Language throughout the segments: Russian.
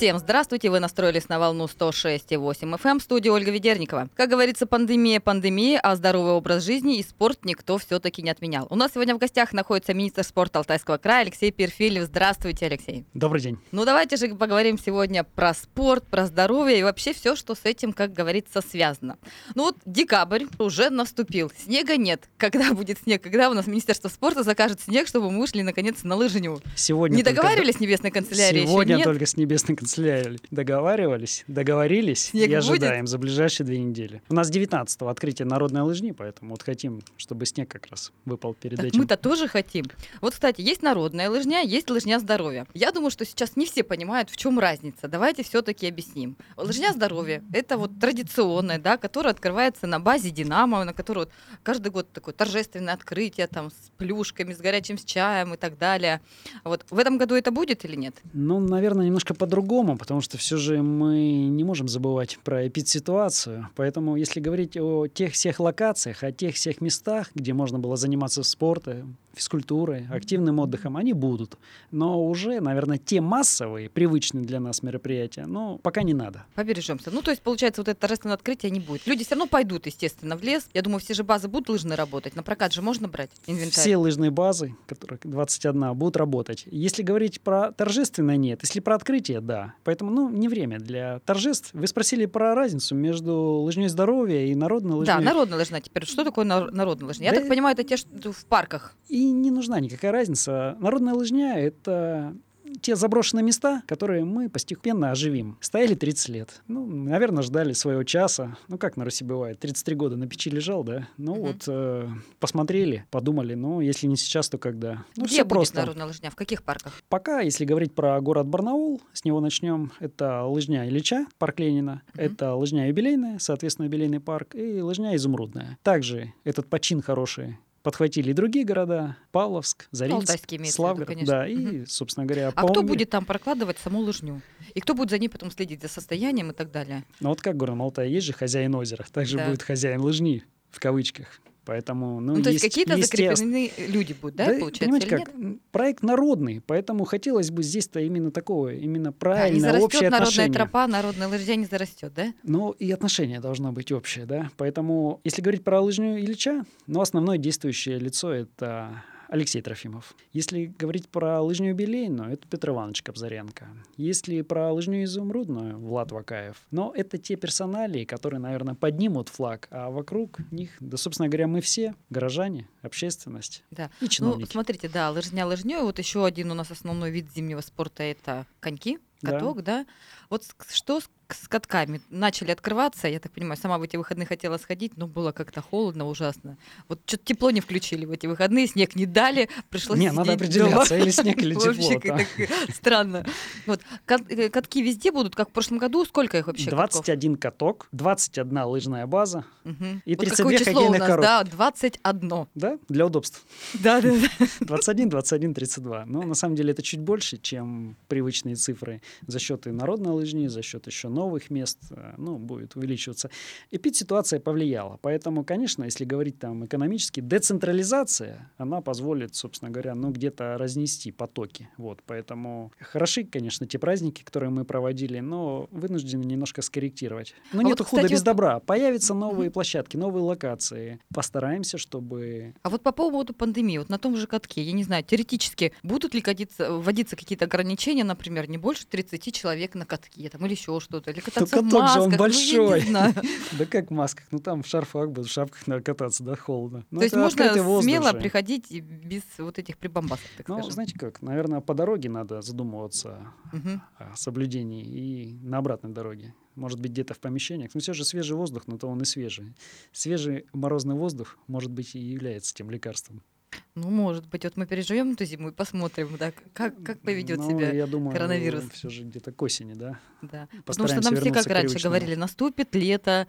Всем здравствуйте, вы настроились на волну 106,8 FM, эм, студия Ольга Ведерникова. Как говорится, пандемия пандемия, а здоровый образ жизни и спорт никто все-таки не отменял. У нас сегодня в гостях находится министр спорта Алтайского края Алексей Перфильев. Здравствуйте, Алексей. Добрый день. Ну давайте же поговорим сегодня про спорт, про здоровье и вообще все, что с этим, как говорится, связано. Ну вот декабрь уже наступил, снега нет. Когда будет снег? Когда у нас Министерство спорта закажет снег, чтобы мы вышли наконец на лыжню? Сегодня не договаривались с небесной канцелярией? Сегодня только с небесной канцелярией канцелярии договаривались, договорились Снег и ожидаем будет? за ближайшие две недели. У нас 19-го открытие народной лыжни, поэтому вот хотим, чтобы снег как раз выпал перед так этим. Мы-то тоже хотим. Вот, кстати, есть народная лыжня, есть лыжня здоровья. Я думаю, что сейчас не все понимают, в чем разница. Давайте все-таки объясним. Лыжня здоровья — это вот традиционная, да, которая открывается на базе «Динамо», на которую вот каждый год такое торжественное открытие там с плюшками, с горячим с чаем и так далее. Вот в этом году это будет или нет? Ну, наверное, немножко по-другому по-другому, потому что все же мы не можем забывать про эпидситуацию. Поэтому если говорить о тех всех локациях, о тех всех местах, где можно было заниматься спортом, физкультурой, активным отдыхом, они будут. Но уже, наверное, те массовые, привычные для нас мероприятия, ну, пока не надо. Побережемся. Ну, то есть, получается, вот это торжественное открытие не будет. Люди все равно пойдут, естественно, в лес. Я думаю, все же базы будут лыжные работать. На прокат же можно брать инвентарь? Все лыжные базы, которые 21, будут работать. Если говорить про торжественное, нет. Если про открытие, да. Поэтому, ну, не время для торжеств. Вы спросили про разницу между лыжней здоровья и народной лыжней. Да, народная лыжня. Теперь что такое народная лыжня? Я да так понимаю, это те, что в парках. И не нужна никакая разница. Народная лыжня — это те заброшенные места, которые мы постепенно оживим. Стояли 30 лет. Ну, наверное, ждали своего часа. Ну, как на Руси бывает. 33 года на печи лежал, да? Ну, угу. вот э, посмотрели, подумали, ну, если не сейчас, то когда? Ну, Где все будет просто. народная лыжня? В каких парках? Пока, если говорить про город Барнаул, с него начнем. Это лыжня Ильича, парк Ленина. Угу. Это лыжня юбилейная, соответственно, юбилейный парк. И лыжня изумрудная. Также этот почин хороший подхватили и другие города, Павловск, Заринск, Славгород. Виду, да, и, собственно говоря, А кто будет там прокладывать саму лыжню? И кто будет за ней потом следить за состоянием и так далее? Ну вот как говорил Алтай, есть же хозяин озера, также да. будет хозяин лыжни, в кавычках. Поэтому, ну, ну то есть, есть какие-то закрепленные люди будут, да, да получается, понимаете, как? Нет? Проект народный, поэтому хотелось бы здесь-то именно такого, именно правильное, да, общее народная отношение. тропа, народная лыжня не зарастет, да? Ну, и отношение должно быть общее, да. Поэтому, если говорить про лыжню Ильича, ну, основное действующее лицо — это Алексей Трофимов. Если говорить про лыжню юбилейную, это Петр Иванович Кобзаренко. Если про лыжню изумрудную, Влад Вакаев. Но это те персоналии, которые, наверное, поднимут флаг, а вокруг них, да, собственно говоря, мы все, горожане, общественность да. и чиновники. Ну, смотрите, да, лыжня лыжней. Вот еще один у нас основной вид зимнего спорта – это коньки, каток, да. да? Вот что с катками начали открываться. Я так понимаю, сама в эти выходные хотела сходить, но было как-то холодно, ужасно. Вот что-то тепло не включили в эти выходные, снег не дали, пришлось Не, надо определяться, или снег, или тепло. Странно. Вот, э, катки везде будут, как в прошлом году. Сколько их вообще 21 каток, 21 лыжная база и 32 хоккейных коробки. Да, 21. Да, для удобства. Да, да, да. 21, 21, 32. Но на самом деле это чуть больше, чем привычные цифры за счет и народной лыжни, за счет еще новых мест, э, ну, будет увеличиваться. Эпид-ситуация повлияла. Поэтому, конечно, если говорить там экономически, децентрализация, она позволит, собственно говоря, ну, где-то разнести потоки. Вот, поэтому хороши, конечно, те праздники, которые мы проводили, но вынуждены немножко скорректировать. Но а нету вот, кстати, худа без добра. Появятся новые площадки, новые локации. Постараемся, чтобы... А вот по поводу пандемии, вот на том же катке, я не знаю, теоретически будут ли катиться, вводиться какие-то ограничения, например, не больше 30 человек на катке там, или еще что-то, или кататься ну, в масках, же он большой. Ну, да как в масках? Ну там в шарфах в шапках надо кататься, да, холодно. Ну, То есть можно смело приходить без вот этих прибамбасов, так Ну, скажем. знаете как, наверное, по дороге надо задумываться о соблюдении и на обратной дороге может быть, где-то в помещениях. Но все же свежий воздух, но то он и свежий. Свежий морозный воздух, может быть, и является тем лекарством. Ну, может быть. Вот мы переживем эту зиму и посмотрим, да, как, как поведет ну, себя я думаю, коронавирус. все же где-то к осени, да? Да. Потому что нам все как раньше говорили, наступит лето,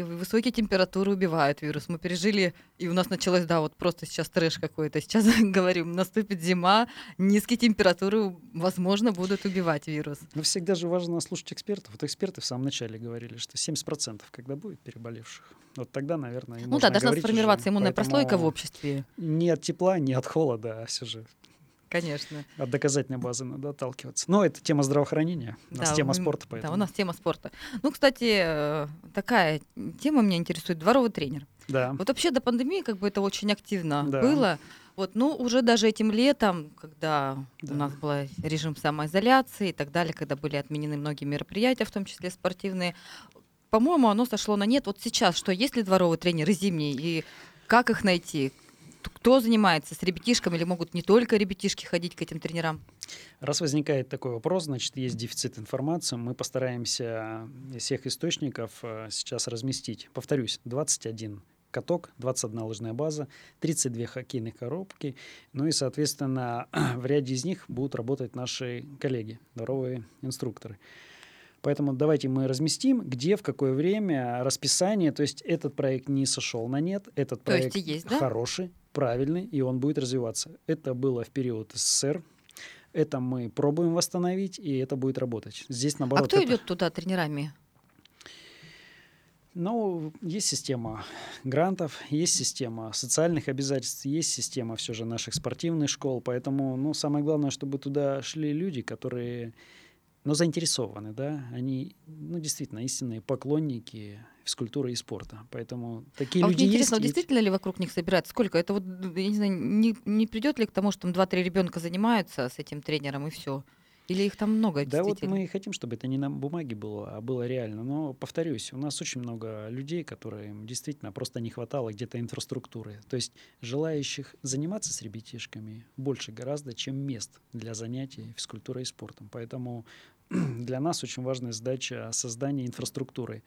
такие высокие температуры убивают вирус. Мы пережили, и у нас началось, да, вот просто сейчас трэш какой-то. Сейчас говорим, наступит зима, низкие температуры, возможно, будут убивать вирус. Но всегда же важно слушать экспертов. Вот эксперты в самом начале говорили, что 70% когда будет переболевших. Вот тогда, наверное, Ну да, должна сформироваться иммунная прослойка в обществе. Не от тепла, не от холода, а все же Конечно. От доказательной базы надо отталкиваться. Но это тема здравоохранения, у нас Да, тема спорта, поэтому. Да, у нас тема спорта. Ну, кстати, э, такая тема меня интересует. Дворовый тренер. Да. Вот вообще до пандемии как бы это очень активно Да. было. Вот, ну, уже даже этим летом, когда Да. у нас был режим самоизоляции и так далее, когда были отменены многие мероприятия, в том числе спортивные, по-моему, оно сошло на нет. Вот сейчас что, есть ли дворовые тренеры зимние и как их найти? Кто занимается с ребятишками или могут не только ребятишки ходить к этим тренерам? Раз возникает такой вопрос, значит, есть дефицит информации. Мы постараемся из всех источников э, сейчас разместить. Повторюсь, 21 каток, 21 лыжная база, 32 хоккейных коробки. Ну и, соответственно, в ряде из них будут работать наши коллеги, дворовые инструкторы. Поэтому давайте мы разместим, где, в какое время, расписание. То есть этот проект не сошел на нет, этот То проект есть, да? хороший, правильный, и он будет развиваться. Это было в период СССР. Это мы пробуем восстановить, и это будет работать. Здесь, А наоборот, кто это- идет туда тренерами? Ну, есть система грантов, есть система социальных обязательств, есть система все же наших спортивных школ, поэтому, ну, самое главное, чтобы туда шли люди, которые, ну, заинтересованы, да, они, ну, действительно, истинные поклонники физкультуры и спорта, поэтому такие а вот люди мне есть. интересно, вот и- действительно ли вокруг них собирается? Сколько? Это вот, я не знаю, не, не придет ли к тому, что там 2-3 ребенка занимаются с этим тренером и все? Или их там много Да, вот мы и хотим, чтобы это не на бумаге было, а было реально. Но, повторюсь, у нас очень много людей, которым действительно просто не хватало где-то инфраструктуры. То есть желающих заниматься с ребятишками больше гораздо, чем мест для занятий физкультурой и спортом. Поэтому для нас очень важная задача создания инфраструктуры.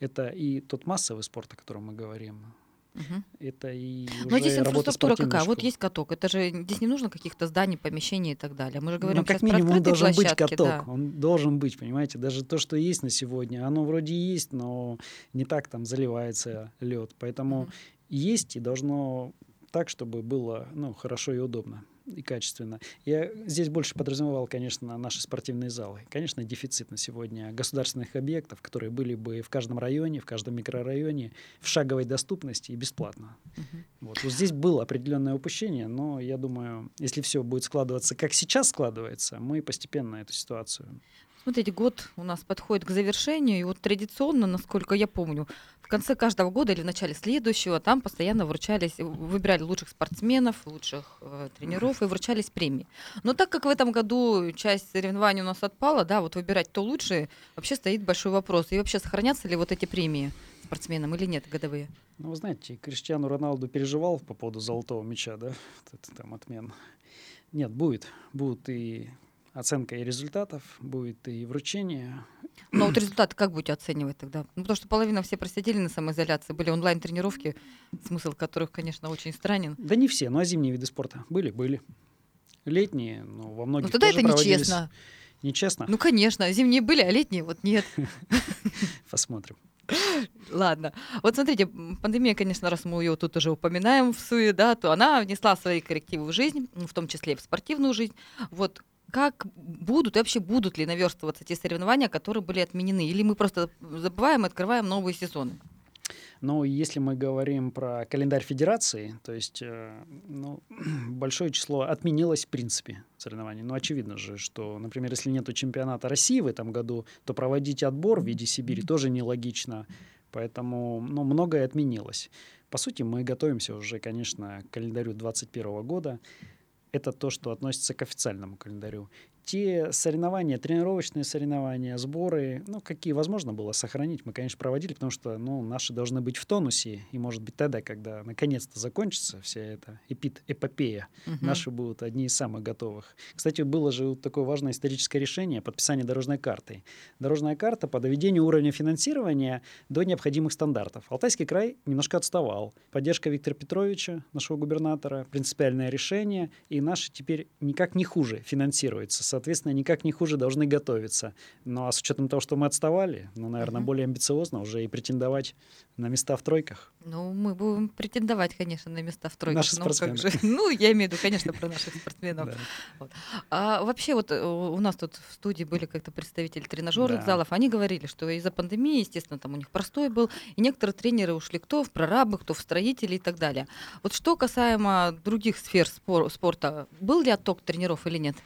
Это и тот массовый спорт, о котором мы говорим, Мгм. это и Но здесь инфраструктура какая? Вот есть каток. Это же здесь не нужно каких-то зданий, помещений и так далее. Мы же говорим ну, как про минимум, он открытые должен быть площадки, каток. да. Он должен быть, понимаете? Даже то, что есть на сегодня, оно вроде и есть, но не так там заливается лед. Поэтому Мгм. есть и должно так, чтобы было ну, хорошо и удобно и качественно. Я здесь больше подразумевал, конечно, наши спортивные залы. Конечно, дефицит на сегодня государственных объектов, которые были бы в каждом районе, в каждом микрорайоне, в шаговой доступности и бесплатно. Мгм. Вот. Вот здесь было определенное упущение, но я думаю, если все будет складываться, как сейчас складывается, мы постепенно эту ситуацию. Смотрите, год у нас подходит к завершению, и вот традиционно, насколько я помню, в конце каждого года или в начале следующего там постоянно вручались, выбирали лучших спортсменов, лучших э, тренеров и вручались премии. Но так как в этом году часть соревнований у нас отпала, да, вот выбирать то лучшее, вообще стоит большой вопрос. И вообще сохранятся ли вот эти премии спортсменам или нет годовые? Ну, вы знаете, Криштиану Роналду переживал по поводу золотого мяча, да, вот это там отмен. Нет, будет. Будут и оценка и результатов, будет и вручение. Но вот результаты как будете оценивать тогда? Ну, потому что половина все просидели на самоизоляции, были онлайн-тренировки, смысл которых, конечно, очень странен. Да не все, ну а зимние виды спорта были, были. Летние, ну, во многих Ну тогда это нечестно. Нечестно? Ну, конечно, зимние были, а летние вот нет. Посмотрим. Ладно. Вот смотрите, пандемия, конечно, раз мы ее тут уже упоминаем в СУЕ, да, то она внесла свои коррективы в жизнь, в том числе и в спортивную жизнь. Вот как будут и вообще будут ли наверстываться те соревнования, которые были отменены? Или мы просто забываем и открываем новые сезоны? Но если мы говорим про календарь федерации, то есть э, ну, большое число отменилось в принципе соревнований. Ну, очевидно же, что, например, если нет чемпионата России в этом году, то проводить отбор в виде Сибири тоже нелогично. Поэтому ну, многое отменилось. По сути, мы готовимся уже, конечно, к календарю 2021 года. Это то, что относится к официальному календарю. Те соревнования, тренировочные соревнования, сборы, ну, какие возможно было сохранить, мы, конечно, проводили, потому что, ну, наши должны быть в тонусе, и, может быть, тогда, когда наконец-то закончится вся эта эпид эпопея, Мгм. наши будут одни из самых готовых. Кстати, было же вот такое важное историческое решение подписание дорожной карты. Дорожная карта по доведению уровня финансирования до необходимых стандартов. Алтайский край немножко отставал. Поддержка Виктора Петровича, нашего губернатора, принципиальное решение, и наши теперь никак не хуже финансируются. Соответственно, никак не хуже должны готовиться. Ну а с учетом того, что мы отставали, ну, наверное, угу. более амбициозно уже и претендовать на места в тройках. Ну, мы будем претендовать, конечно, на места в тройках. Наши спортсмены. Ну, же? ну я имею в виду, конечно, про наших спортсменов. Вот. А вообще вот э, у нас тут в студии были как-то представители тренажерных да. залов, они говорили, что из-за пандемии, естественно, там у них простой был, и некоторые тренеры ушли кто в прорабы, кто в строители и так далее. Вот что касаемо других сфер спор- спорта, был ли отток тренеров или нет?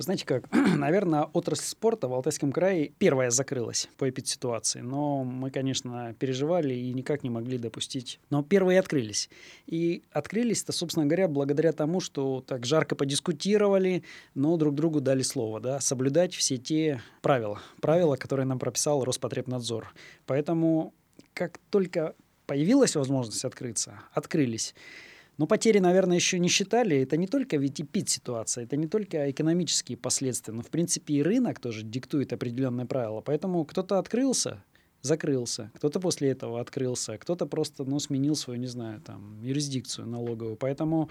Вы знаете как, наверное, отрасль спорта в Алтайском крае первая закрылась по эпидситуации, но мы, конечно, переживали и никак не могли допустить. Но первые открылись. И открылись-то, собственно говоря, благодаря тому, что так жарко подискутировали, но друг другу дали слово, да, соблюдать все те правила, правила, которые нам прописал Роспотребнадзор. Поэтому как только появилась возможность открыться, открылись. Но потери, наверное, еще не считали. Это не только ведь и ситуация, это не только экономические последствия, но, в принципе, и рынок тоже диктует определенные правила. Поэтому кто-то открылся, закрылся, кто-то после этого открылся, кто-то просто, ну, сменил свою, не знаю, там, юрисдикцию налоговую. Поэтому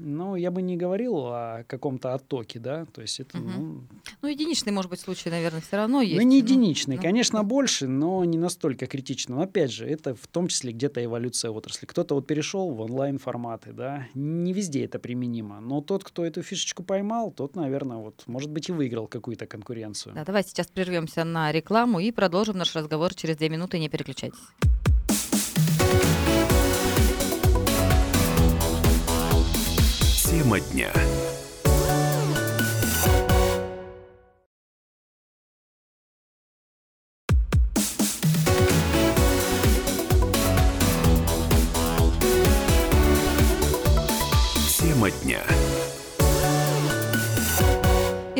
ну, я бы не говорил о каком-то оттоке, да, то есть это, угу. ну... Ну, единичный, может быть, случай, наверное, все равно есть. Ну, не единичный, ну, конечно, ну. больше, но не настолько критично. Но, опять же, это в том числе где-то эволюция отрасли. Кто-то вот перешел в онлайн-форматы, да, не везде это применимо, но тот, кто эту фишечку поймал, тот, наверное, вот, может быть, и выиграл какую-то конкуренцию. Да, давайте сейчас прервемся на рекламу и продолжим наш разговор через две минуты, не переключайтесь. Тема дня.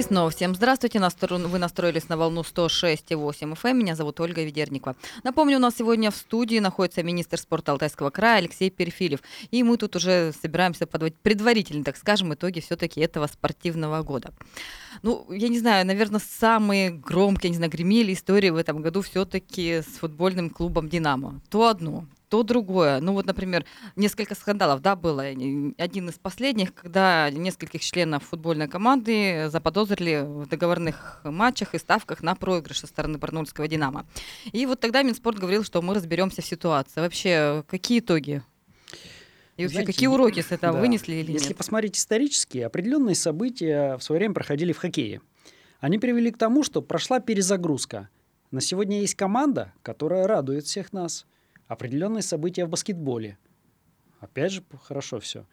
И снова всем здравствуйте. Вы настроились на волну 106,8 FM. Эм. Меня зовут Ольга Ведерникова. Напомню, у нас сегодня в студии находится министр спорта Алтайского края Алексей Перфилев. И мы тут уже собираемся подводить предварительно, так скажем, итоги все-таки этого спортивного года. Ну, я не знаю, наверное, самые громкие, не знаю, гремели истории в этом году все-таки с футбольным клубом «Динамо». То одно, то другое. Ну вот, например, несколько скандалов, да, было. Один из последних, когда нескольких членов футбольной команды заподозрили в договорных матчах и ставках на проигрыш со стороны Барнульского «Динамо». И вот тогда Минспорт говорил, что мы разберемся в ситуации. Вообще, какие итоги? И вообще, Знаете, какие уроки с этого да. вынесли или Если нет? посмотреть исторически, определенные события в свое время проходили в хоккее. Они привели к тому, что прошла перезагрузка. На сегодня есть команда, которая радует всех нас – определенные события в баскетболе. Опять же, хорошо все.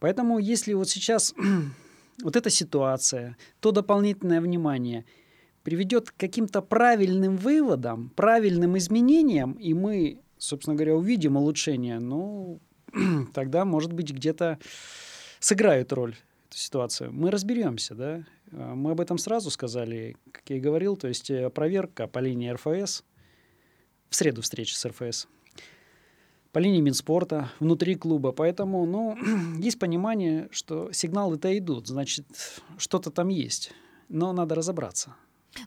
Поэтому, если вот сейчас вот эта ситуация, то дополнительное внимание приведет к каким-то правильным выводам, правильным изменениям, и мы, собственно говоря, увидим улучшение, ну, тогда, может быть, где-то сыграют роль эту ситуацию. Мы разберемся, да. А, мы об этом сразу сказали, как я и говорил, то есть э, проверка по линии РФС, в среду встреча с РФС – по линии Минспорта, внутри клуба. Поэтому, ну, есть понимание, что сигналы-то идут, значит, что-то там есть. Но надо разобраться.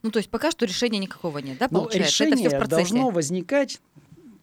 Ну, то есть пока что решения никакого нет, да, ну, получается? Но решение Это все в должно возникать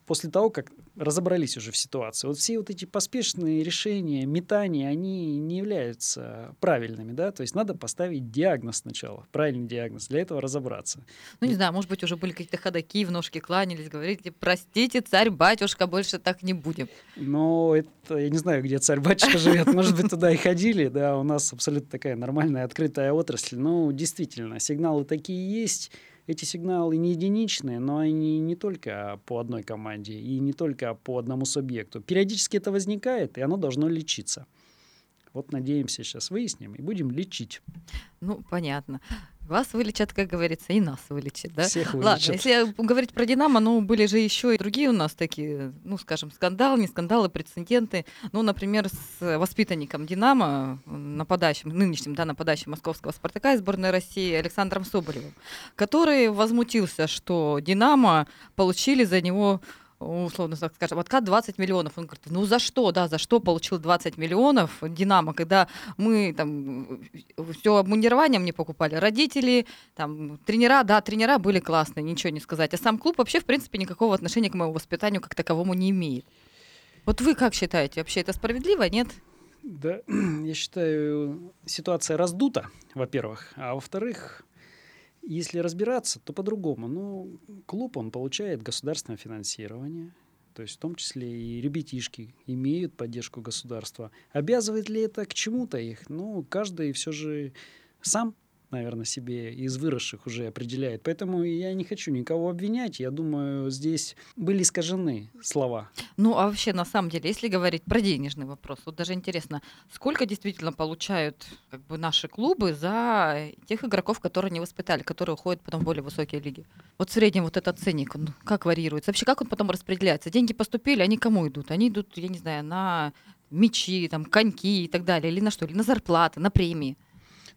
после того, как разобрались уже в ситуации. Вот все вот эти поспешные решения, метания, они не являются правильными, да, то есть надо поставить диагноз сначала, правильный диагноз, для этого разобраться. Ну, не знаю, может быть, уже были какие-то ходаки, в ножки кланялись, говорите, простите, царь-батюшка, больше так не будем. Ну, это, я не знаю, где царь-батюшка живет, может быть, туда и ходили, да, у нас абсолютно такая нормальная, открытая отрасль, ну, действительно, сигналы такие есть, эти сигналы не единичные, но они не только по одной команде и не только по одному субъекту. Периодически это возникает, и оно должно лечиться. Вот надеемся, сейчас выясним и будем лечить. Ну, понятно. Вас вылечат, как говорится, и нас вылечат, да? Всех вылечат. Ладно, если говорить про «Динамо», ну, были же еще и другие у нас такие, ну, скажем, скандалы, не скандалы, прецеденты. Ну, например, с воспитанником «Динамо», нападающим, нынешним, да, нападающим московского «Спартака» из сборной России Александром Соболевым, который возмутился, что «Динамо» получили за него условно так скажем, откат 20 миллионов. Он говорит, ну за что, да, за что получил 20 миллионов Динамо, когда мы там все обмундированием не покупали, родители, там, тренера, да, тренера были классные, ничего не сказать, а сам клуб вообще, в принципе, никакого отношения к моему воспитанию как таковому не имеет. Вот вы как считаете, вообще это справедливо, нет? Да, я считаю, ситуация раздута, во-первых. А во-вторых, если разбираться, то по-другому. Ну, клуб, он получает государственное финансирование, то есть в том числе и ребятишки имеют поддержку государства. Обязывает ли это к чему-то их? Ну, каждый все же сам наверное, себе из выросших уже определяет. Поэтому я не хочу никого обвинять. Я думаю, здесь были искажены слова. Ну, а вообще, на самом деле, если говорить про денежный вопрос, вот даже интересно, сколько действительно получают как бы, наши клубы за тех игроков, которые не воспитали, которые уходят потом в более высокие лиги? Вот в среднем вот этот ценник, он как варьируется? Вообще, как он потом распределяется? Деньги поступили, они кому идут? Они идут, я не знаю, на мечи, там, коньки и так далее, или на что? Или на зарплаты, на премии?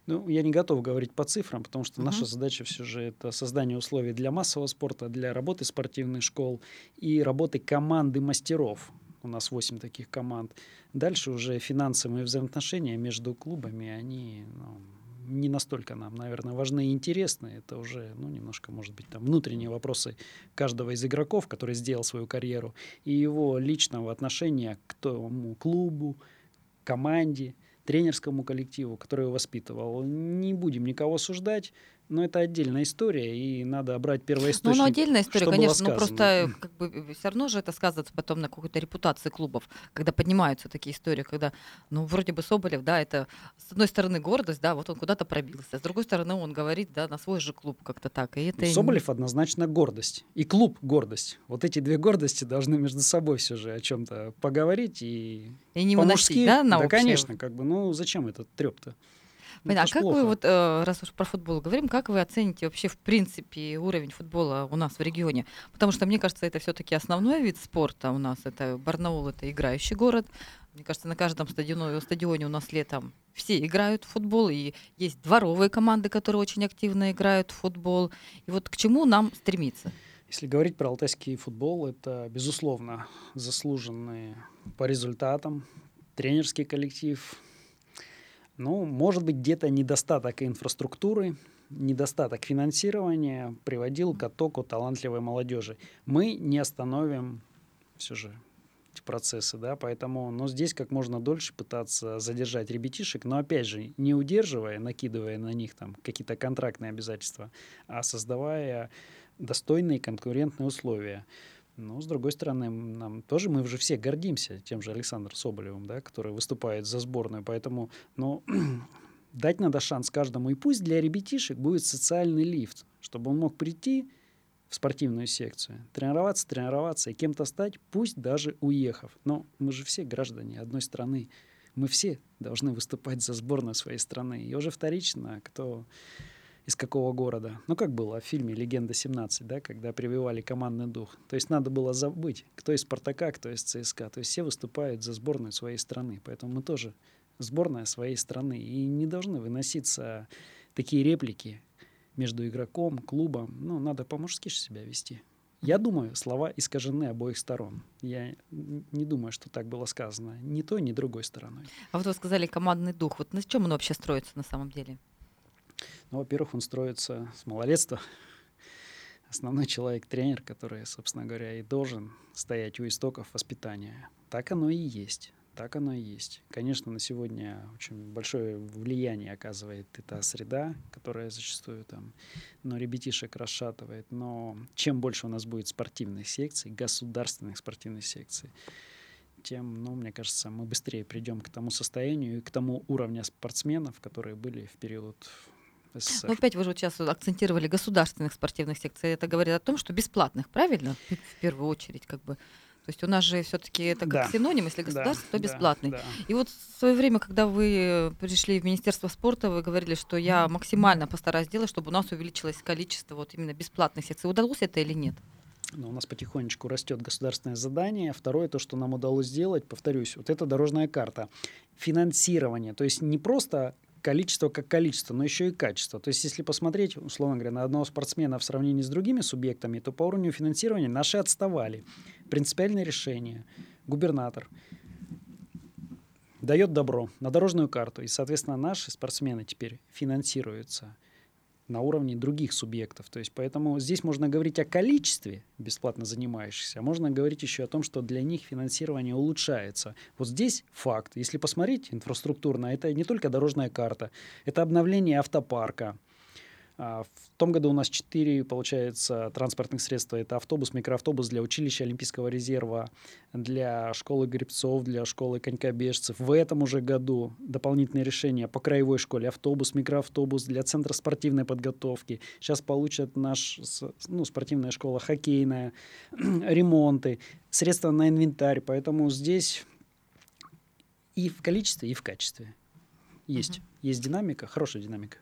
Ну, я не готов говорить по цифрам, потому что uh-huh. наша задача все же это создание условий для массового спорта, для работы спортивных школ и работы команды мастеров. У нас 8 таких команд. Дальше уже финансовые взаимоотношения между клубами, они ну, не настолько нам, наверное, важны и интересны. Это уже, ну, немножко, может быть, там внутренние вопросы каждого из игроков, который сделал свою карьеру, и его личного отношения к тому клубу, команде, тренерскому коллективу, который его воспитывал. Не будем никого осуждать, но это отдельная история, и надо брать первоисточник. Ну, ну отдельная история, конечно, но просто как бы все равно же это сказывается потом на какой-то репутации клубов, когда поднимаются такие истории, когда, ну, вроде бы Соболев, да, это с одной стороны гордость, да, вот он куда-то пробился, с другой стороны он говорит, да, на свой же клуб как-то так. И это Соболев однозначно гордость, и клуб гордость. Вот эти две гордости должны между собой все же о чем-то поговорить и и не выносить, да, на Да, конечно, как бы, ну, зачем этот треп-то? Ну, Понятно. А как плохо. вы, вот, э, раз уж про футбол говорим, как вы оцените вообще в принципе уровень футбола у нас в регионе? Потому что, мне кажется, это все-таки основной вид спорта у нас. Это Барнаул, это играющий город. Мне кажется, на каждом стадионе, стадионе у нас летом все играют в футбол, и есть дворовые команды, которые очень активно играют в футбол. И вот к чему нам стремиться? Если говорить про алтайский футбол, это, безусловно, заслуженные по результатам тренерский коллектив, ну, может быть, где-то недостаток инфраструктуры, недостаток финансирования приводил к оттоку талантливой молодежи. Мы не остановим все же эти процессы, да, поэтому, но здесь как можно дольше пытаться задержать ребятишек, но опять же, не удерживая, накидывая на них там какие-то контрактные обязательства, а создавая достойные конкурентные условия. Но, с другой стороны, нам тоже мы уже все гордимся тем же Александром Соболевым, да, который выступает за сборную. Поэтому ну, дать надо шанс каждому. И пусть для ребятишек будет социальный лифт, чтобы он мог прийти в спортивную секцию, тренироваться, тренироваться и кем-то стать, пусть даже уехав. Но мы же все граждане одной страны. Мы все должны выступать за сборную своей страны. И уже вторично, кто из какого города. Ну, как было в фильме «Легенда 17», да, когда прививали командный дух. То есть надо было забыть, кто из «Спартака», кто из ЦСКА. То есть все выступают за сборную своей страны. Поэтому мы тоже сборная своей страны. И не должны выноситься такие реплики между игроком, клубом. Ну, надо по-мужски себя вести. Я думаю, слова искажены обоих сторон. Я не думаю, что так было сказано ни той, ни другой стороной. А вот вы сказали командный дух. Вот на чем он вообще строится на самом деле? Ну, во-первых, он строится с малолетства. Основной человек-тренер, который, собственно говоря, и должен стоять у истоков воспитания. Так оно и есть. Так оно и есть. Конечно, на сегодня очень большое влияние оказывает эта среда, которая зачастую там, но ребятишек расшатывает. Но чем больше у нас будет спортивных секций, государственных спортивных секций, тем, ну, мне кажется, мы быстрее придем к тому состоянию и к тому уровню спортсменов, которые были в период СССР. Но опять вы же сейчас акцентировали государственных спортивных секций. Это говорит о том, что бесплатных, правильно? В первую очередь, как бы. То есть у нас же все-таки это как да. синоним, если государство, да, то бесплатный. Да, да. И вот в свое время, когда вы пришли в Министерство спорта, вы говорили, что я максимально постараюсь сделать, чтобы у нас увеличилось количество вот именно бесплатных секций. Удалось это или нет? Но у нас потихонечку растет государственное задание. Второе, то, что нам удалось сделать, повторюсь, вот это дорожная карта. Финансирование. То есть не просто количество как количество, но еще и качество. То есть, если посмотреть, условно говоря, на одного спортсмена в сравнении с другими субъектами, то по уровню финансирования наши отставали. Принципиальное решение. Губернатор дает добро на дорожную карту, и, соответственно, наши спортсмены теперь финансируются на уровне других субъектов. То есть поэтому здесь можно говорить о количестве бесплатно занимающихся, а можно говорить еще о том, что для них финансирование улучшается. Вот здесь факт. Если посмотреть инфраструктурно, это не только дорожная карта, это обновление автопарка, в том году у нас четыре, получается, транспортных средства. Это автобус, микроавтобус для училища Олимпийского резерва, для школы гребцов, для школы конькобежцев. В этом уже году дополнительные решения по краевой школе. Автобус, микроавтобус для центра спортивной подготовки. Сейчас получат наш, ну, спортивная школа хоккейная, ремонты, средства на инвентарь. Поэтому здесь и в количестве, и в качестве есть. Угу. Есть динамика, хорошая динамика.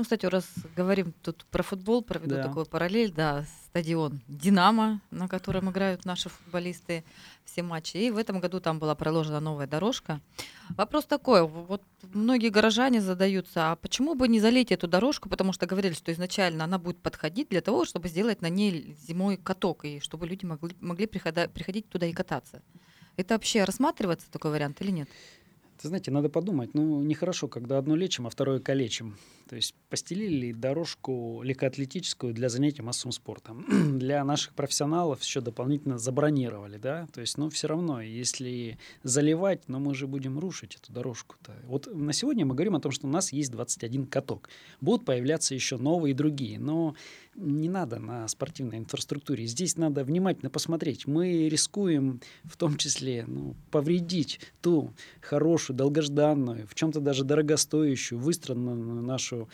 Ну, кстати, раз говорим тут про футбол, проведу да. такой параллель, да, стадион «Динамо», на котором играют наши футболисты все матчи. И в этом году там была проложена новая дорожка. Вопрос такой, вот многие горожане задаются, а почему бы не залить эту дорожку, потому что говорили, что изначально она будет подходить для того, чтобы сделать на ней зимой каток, и чтобы люди могли, могли приходить туда и кататься. Это вообще рассматривается такой вариант или нет? Ты знаете, надо подумать, ну, нехорошо, когда одно лечим, а второе калечим. То есть постелили дорожку легкоатлетическую для занятий массовым спортом. для наших профессионалов еще дополнительно забронировали, да. То есть, ну, все равно, если заливать, но мы же будем рушить эту дорожку-то. Вот на сегодня мы говорим о том, что у нас есть 21 каток. Будут появляться еще новые и другие, но не надо на спортивной инфраструктуре. Здесь надо внимательно посмотреть. Мы рискуем в том числе ну, повредить ту хорошую, долгожданную, в чем-то даже дорогостоящую, выстроенную нашу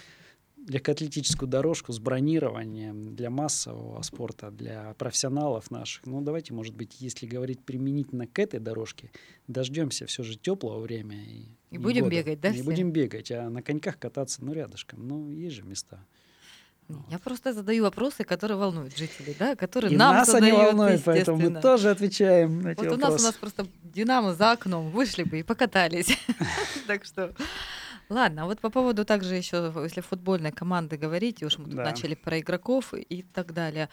легкоатлетическую дорожку с бронированием для массового спорта, для профессионалов наших. Ну, давайте, может быть, если говорить применительно к этой дорожке, дождемся все же теплого времени. И, и будем года. бегать, да? И все? будем бегать, а на коньках кататься, ну, рядышком. Ну, есть же места. Я просто задаю вопросы, которые волнуют жителей, да, которые и нам нас задают, они волнуют, поэтому мы тоже отвечаем на эти вот вопросы. у нас у нас просто Динамо за окном, вышли бы и покатались. Так что, ладно, а вот по поводу также еще, если футбольной команды говорить, уж мы тут начали про игроков и так далее.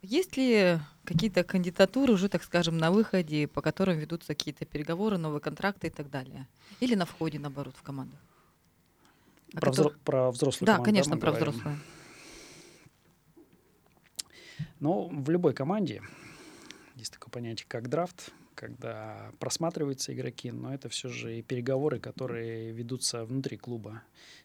Есть ли какие-то кандидатуры уже, так скажем, на выходе, по которым ведутся какие-то переговоры, новые контракты и так далее? Или на входе, наоборот, в команду? Про, взро- про взрослую да, конечно, про взрослую. Но в любой команде есть такое понятие, как драфт, когда просматриваются игроки, но это все же и переговоры, которые ведутся внутри клуба.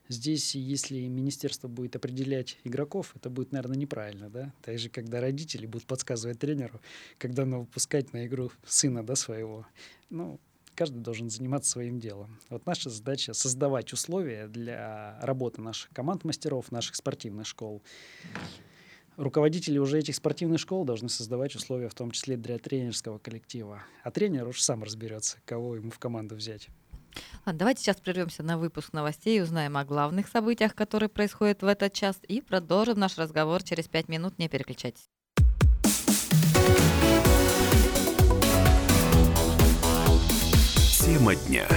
Здесь, если министерство будет определять игроков, это будет, наверное, неправильно, да? Так же, когда родители будут подсказывать тренеру, когда надо выпускать на игру сына, да, своего. Ну, каждый должен заниматься своим делом. Вот наша задача создавать условия для работы наших команд мастеров, наших спортивных школ руководители уже этих спортивных школ должны создавать условия, в том числе для тренерского коллектива. А тренер уж сам разберется, кого ему в команду взять. Ладно, давайте сейчас прервемся на выпуск новостей, узнаем о главных событиях, которые происходят в этот час, и продолжим наш разговор через пять минут. Не переключайтесь. Тема дня.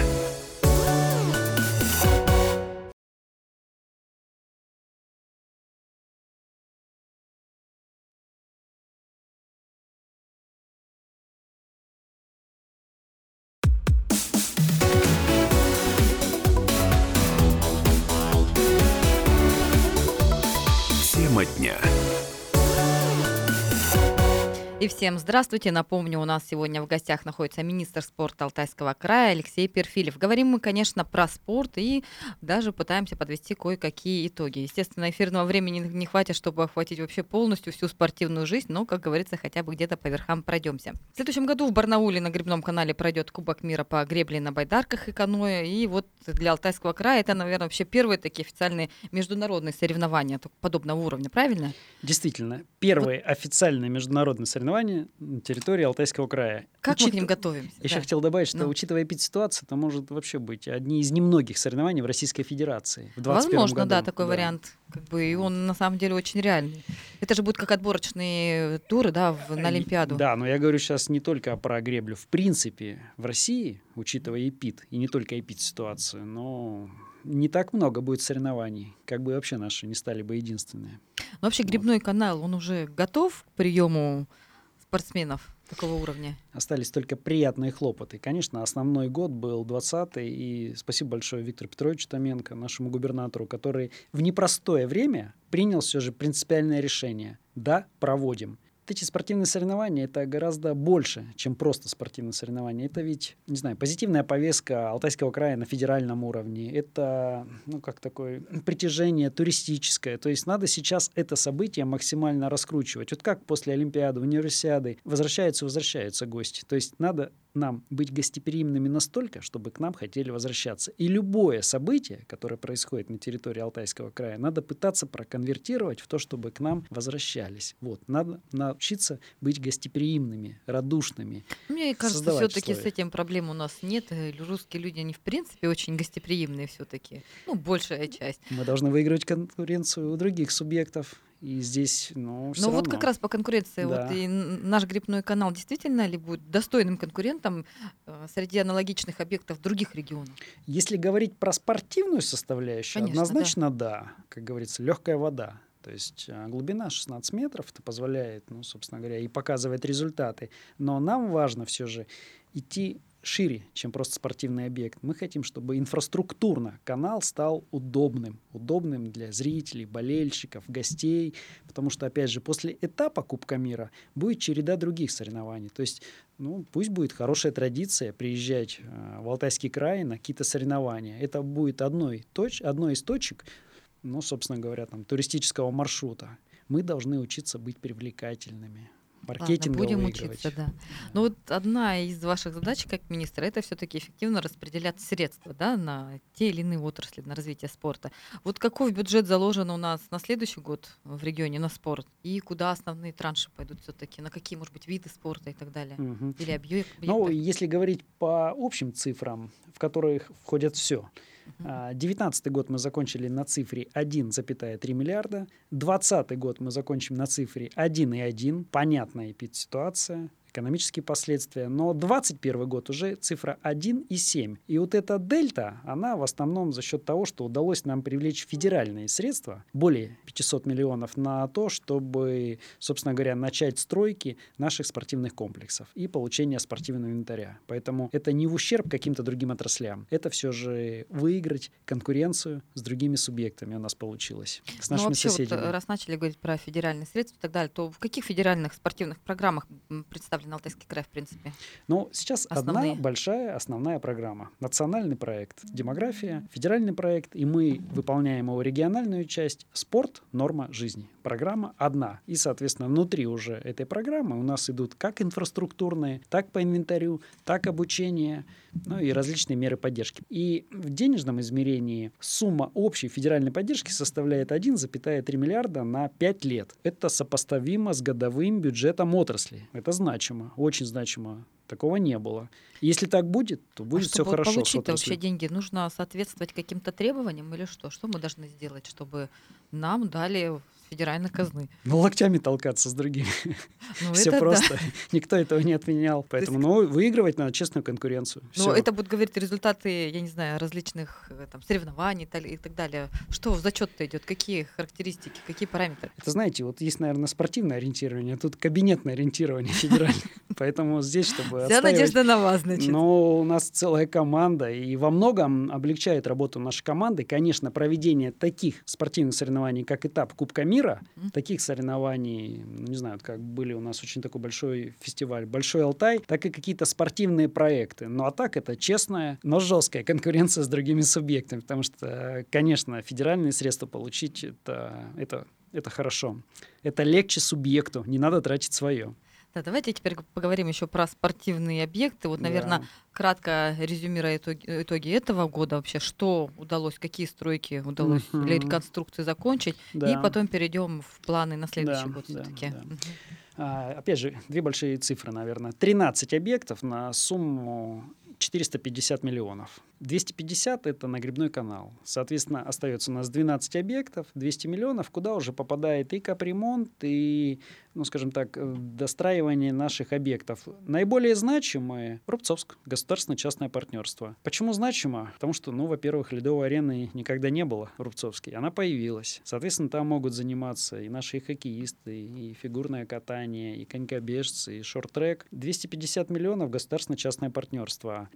Всем здравствуйте. Напомню, у нас сегодня в гостях находится министр спорта Алтайского края Алексей Перфилев. Говорим мы, конечно, про спорт и даже пытаемся подвести кое-какие итоги. Естественно, эфирного времени не хватит, чтобы охватить вообще полностью всю спортивную жизнь, но, как говорится, хотя бы где-то по верхам пройдемся. В следующем году в Барнауле на гребном канале пройдет Кубок мира по гребле на байдарках и каноэ. И вот для Алтайского края это, наверное, вообще первые такие официальные международные соревнования подобного уровня, правильно? Действительно, первые вот. официальные международные соревнования на территории Алтайского края. Как Учит... мы к ним готовимся? Еще да. хотел добавить, что, ну. учитывая эпид-ситуацию, это может вообще быть одни из немногих соревнований в Российской Федерации в Возможно, году. да, такой да. вариант. Как бы, и он на самом деле очень реальный. Это же будет как отборочные туры, да, в, на Олимпиаду. Да, но я говорю сейчас не только про греблю. В принципе, в России, учитывая эпид, и не только эпид-ситуацию, но не так много будет соревнований, как бы вообще наши не стали бы единственные. Но вообще грибной канал, он уже готов к приему спортсменов? такого уровня? Остались только приятные хлопоты. Конечно, основной год был 20-й, и спасибо большое Виктору Петровичу Томенко, нашему губернатору, который в непростое время принял все же принципиальное решение. Да, проводим эти спортивные соревнования это гораздо больше, чем просто спортивные соревнования. Это ведь, не знаю, позитивная повестка Алтайского края на федеральном уровне. Это, ну, как такое притяжение туристическое. То есть надо сейчас это событие максимально раскручивать. Вот как после Олимпиады, универсиады возвращаются, возвращаются гости. То есть надо нам быть гостеприимными настолько, чтобы к нам хотели возвращаться. И любое событие, которое происходит на территории Алтайского края, надо пытаться проконвертировать в то, чтобы к нам возвращались. Вот. Надо научиться быть гостеприимными, радушными. Мне кажется, все-таки с этим проблем у нас нет. Э, русские люди, они в принципе очень гостеприимные все-таки. Ну, большая часть. Мы должны выигрывать конкуренцию у других субъектов. И здесь, ну, все Ну вот как раз по конкуренции, да. вот и наш грибной канал действительно ли будет достойным конкурентом э, среди аналогичных объектов других регионов? Если говорить про спортивную составляющую, Конечно, однозначно да. да. Как говорится, легкая вода. То есть э, глубина 16 метров, это позволяет, ну, собственно говоря, и показывает результаты. Но нам важно все же идти шире, чем просто спортивный объект. Мы хотим, чтобы инфраструктурно канал стал удобным, удобным для зрителей, болельщиков, гостей, потому что, опять же, после этапа Кубка мира будет череда других соревнований. То есть, ну, пусть будет хорошая традиция приезжать э, в Алтайский край на какие-то соревнования. Это будет одной, точ, одной из точек, ну, собственно говоря, там, туристического маршрута. Мы должны учиться быть привлекательными маркетинга Ладно, будем учиться, да. Но вот одна из ваших задач как министра это все-таки эффективно распределять средства да, на те или иные отрасли, на развитие спорта. Вот какой бюджет заложен у нас на следующий год в регионе на спорт? И куда основные транши пойдут все-таки? На какие, может быть, виды спорта и так далее? Угу. Или объекты? Ну, если говорить по общим цифрам, в которых входят все, 2019 год мы закончили на цифре 1,3 миллиарда. 2020 год мы закончим на цифре 1,1. Понятная ситуация экономические последствия. Но 2021 год уже цифра 1,7. И вот эта дельта, она в основном за счет того, что удалось нам привлечь федеральные средства, более 500 миллионов на то, чтобы, собственно говоря, начать стройки наших спортивных комплексов и получение спортивного инвентаря. Поэтому это не в ущерб каким-то другим отраслям. Это все же выиграть конкуренцию с другими субъектами у нас получилось. С нашими ну, вообще, соседями. Вот, раз начали говорить про федеральные средства и так далее, то в каких федеральных спортивных программах представлены на Алтайский край, в принципе? Ну, сейчас Основные. одна большая основная программа. Национальный проект «Демография», федеральный проект, и мы выполняем его региональную часть «Спорт. Норма жизни». Программа одна. И, соответственно, внутри уже этой программы у нас идут как инфраструктурные, так по инвентарю, так обучение, ну и различные меры поддержки. И в денежном измерении сумма общей федеральной поддержки составляет 1,3 миллиарда на 5 лет. Это сопоставимо с годовым бюджетом отрасли. Это значимо, очень значимо. Такого не было. Если так будет, то будет а все хорошо. Получить вообще деньги, нужно соответствовать каким-то требованиям или что? Что мы должны сделать, чтобы нам дали федеральной казны. Ну, локтями толкаться с другими. Ну, Все просто. Да. Никто этого не отменял. Поэтому, есть... ну, выигрывать надо честную конкуренцию. Ну, это будут говорить результаты, я не знаю, различных э, там, соревнований и так далее. Что в зачет-то идет? Какие характеристики, какие параметры? Это, знаете, вот есть, наверное, спортивное ориентирование, а тут кабинетное ориентирование федеральное. Поэтому здесь, чтобы Вся надежда на вас, значит. Ну, у нас целая команда, и во многом облегчает работу нашей команды, конечно, проведение таких спортивных соревнований, как этап Кубка мира, мира. Mm-hmm. Таких соревнований, ну, не знаю, как были у нас очень такой большой фестиваль «Большой Алтай», так и какие-то спортивные проекты. Ну а так это честная, но жесткая конкуренция с другими субъектами, потому что, конечно, федеральные средства получить это, это, это хорошо. Это легче субъекту, не надо тратить свое. Да, давайте теперь поговорим еще про спортивные объекты. Вот, наверное, да. кратко резюмируя итоги, итоги этого года вообще, что удалось, какие стройки удалось uh-huh. или реконструкции закончить, да. и потом перейдем в планы на следующий да, год да, все-таки. Да. Uh-huh. А, опять же, две большие цифры, наверное. 13 объектов на сумму 450 миллионов. 250 – это нагребной канал. Соответственно, остается у нас 12 объектов, 200 миллионов, куда уже попадает и капремонт, и, ну, скажем так, э, достраивание наших объектов. Наиболее значимые – Рубцовск, государственное частное партнерство. Почему значимо? Потому что, ну, во-первых, ледовой арены никогда не было в Рубцовске. Она появилась. Соответственно, там могут заниматься и наши хоккеисты, и фигурное катание, и конькобежцы, и шорт-трек. 250 миллионов – государственное частное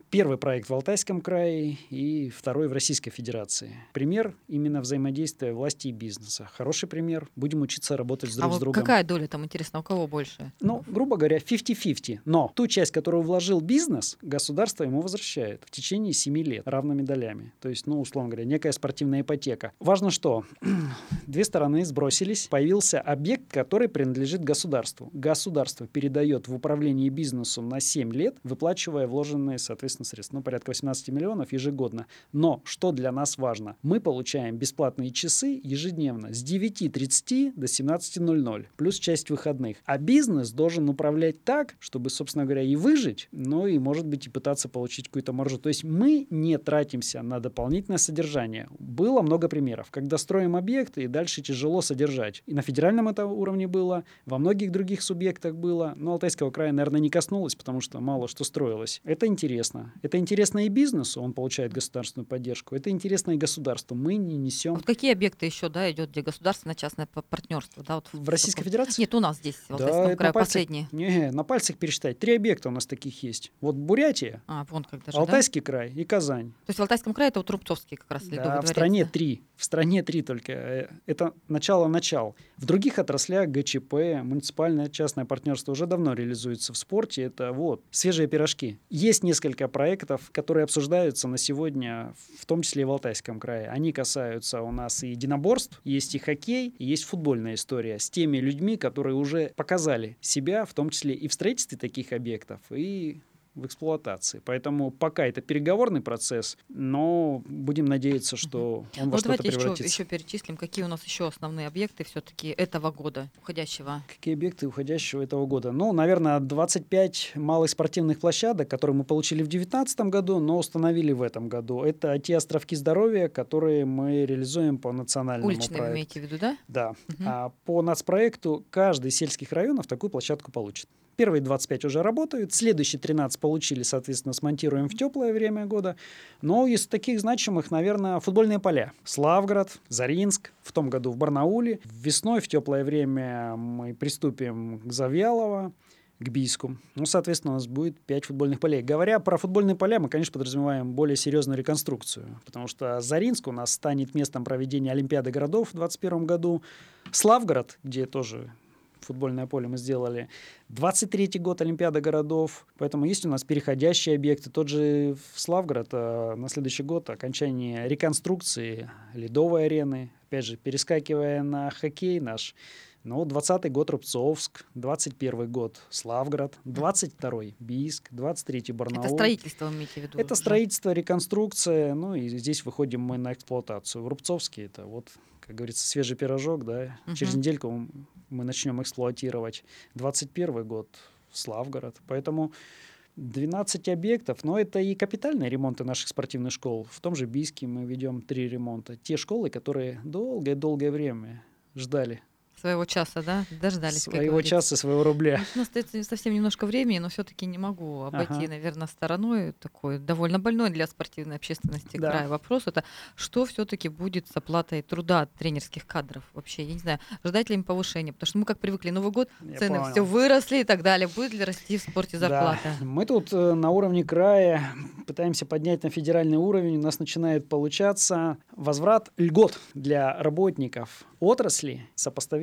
Первый проект в Алтайском крае, и второй в Российской Федерации. Пример именно взаимодействия власти и бизнеса. Хороший пример. Будем учиться работать с друг а с другом. какая доля там, интересно, у кого больше? Ну, грубо говоря, 50-50. Но ту часть, которую вложил бизнес, государство ему возвращает в течение 7 лет равными долями. То есть, ну, условно говоря, некая спортивная ипотека. Важно что? Две стороны сбросились, появился объект, который принадлежит государству. Государство передает в управление бизнесу на 7 лет, выплачивая вложенные, соответственно, средства. Ну, порядка 18 миллионов миллионов ежегодно. Но что для нас важно? Мы получаем бесплатные часы ежедневно с 9.30 до 17.00, плюс часть выходных. А бизнес должен управлять так, чтобы, собственно говоря, и выжить, но и, может быть, и пытаться получить какую-то маржу. То есть мы не тратимся на дополнительное содержание. Было много примеров, когда строим объекты и дальше тяжело содержать. И на федеральном это уровне было, во многих других субъектах было, но Алтайского края, наверное, не коснулось, потому что мало что строилось. Это интересно. Это интересно и бизнесу, он получает государственную поддержку. Это интересно и государству. Мы не несем... Вот какие объекты еще да, идет, где государственное частное партнерство? Да, вот в Российской Федерации? Нет, у нас здесь, в да, крае, последние. Не, на пальцах пересчитать. Три объекта у нас таких есть. Вот Бурятия, а, вон как даже, Алтайский да? край и Казань. То есть в Алтайском крае это вот Рубцовский как раз Да, в стране три. В стране три только. Э, это начало-начал. В других отраслях ГЧП, муниципальное частное партнерство уже давно реализуется в спорте. Это вот свежие пирожки. Есть несколько проектов, которые обсуждаются на сегодня, в том числе и в Алтайском крае. Они касаются у нас и единоборств, есть и хоккей, и есть футбольная история с теми людьми, которые уже показали себя, в том числе и в строительстве таких объектов, и в эксплуатации. Поэтому пока это переговорный процесс, но будем надеяться, что он во вот что-то превратится. Давайте еще, еще перечислим, какие у нас еще основные объекты все-таки этого года, уходящего. Какие объекты уходящего этого года? Ну, наверное, 25 малых спортивных площадок, которые мы получили в 2019 году, но установили в этом году. Это те островки здоровья, которые мы реализуем по национальному Уличные проекту. имеете в виду, да? Да. Угу. А по нацпроекту каждый из сельских районов такую площадку получит. Первые 25 уже работают, следующие 13 получили, соответственно, смонтируем в теплое время года. Но из таких значимых, наверное, футбольные поля. Славгород, Заринск, в том году в Барнауле. Весной в теплое время мы приступим к Завьялово, к Бийску. Ну, соответственно, у нас будет 5 футбольных полей. Говоря про футбольные поля, мы, конечно, подразумеваем более серьезную реконструкцию, потому что Заринск у нас станет местом проведения Олимпиады городов в 2021 году. Славгород, где тоже футбольное поле мы сделали. 23-й год Олимпиада городов, поэтому есть у нас переходящие объекты. Тот же Славгород э, на следующий год окончание реконструкции ледовой арены, опять же, перескакивая на хоккей наш. Ну, 20-й год Рубцовск, 21-й год Славгород, 22-й Бийск, 23-й Барнаул. Это строительство, вы имеете в виду? Это строительство, реконструкция, ну и здесь выходим мы на эксплуатацию. В Рубцовске это вот, как говорится, свежий пирожок, да, угу. через недельку мы начнем эксплуатировать. 21 год Славгород. Поэтому 12 объектов, но это и капитальные ремонты наших спортивных школ. В том же Бийске мы ведем три ремонта. Те школы, которые долгое-долгое время ждали своего часа, да? Дождались. Своего часа, своего рубля. У нас остается совсем немножко времени, но все-таки не могу обойти, ага. наверное, стороной такой довольно больной для спортивной общественности да. края вопрос. Это что все-таки будет с оплатой труда тренерских кадров вообще? Я не знаю, ждать ли им повышения? Потому что мы как привыкли, Новый год, Я цены понял. все выросли и так далее. Будет ли расти в спорте зарплата? Да. Мы тут э, на уровне края пытаемся поднять на федеральный уровень. У нас начинает получаться возврат льгот для работников отрасли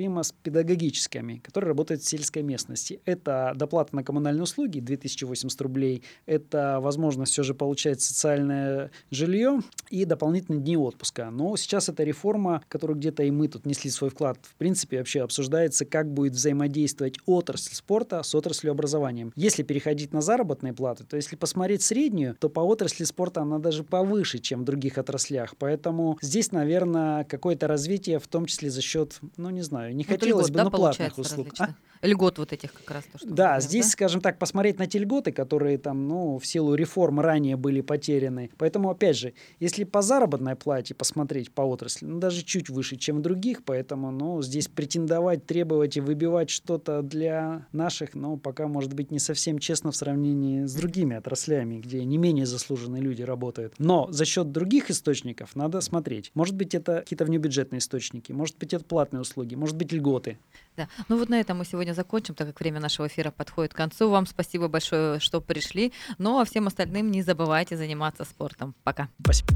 сопоставимо с педагогическими, которые работают в сельской местности. Это доплата на коммунальные услуги 2080 рублей, это возможность все же получать социальное жилье и дополнительные дни отпуска. Но сейчас эта реформа, которую где-то и мы тут несли свой вклад, в принципе вообще обсуждается, как будет взаимодействовать отрасль спорта с отраслью образования. Если переходить на заработные платы, то если посмотреть среднюю, то по отрасли спорта она даже повыше, чем в других отраслях. Поэтому здесь, наверное, какое-то развитие, в том числе за счет, ну не знаю, не вот хотелось льгот, бы, да, но платных услуг. А? Льгот вот этих как раз. То, что да, говорят, здесь, да? скажем так, посмотреть на те льготы, которые там, ну, в силу реформ ранее были потеряны. Поэтому, опять же, если по заработной плате посмотреть по отрасли, ну, даже чуть выше, чем в других, поэтому, ну, здесь претендовать, требовать и выбивать что-то для наших, ну, пока, может быть, не совсем честно в сравнении с другими отраслями, где не менее заслуженные люди работают. Но за счет других источников надо смотреть. Может быть, это какие-то внебюджетные источники, может быть, это платные услуги, может быть, льготы. Да. Ну вот на этом мы сегодня закончим, так как время нашего эфира подходит к концу. Вам спасибо большое, что пришли. Ну а всем остальным не забывайте заниматься спортом. Пока. Спасибо.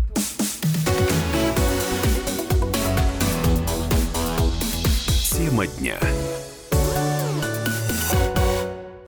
Тема дня.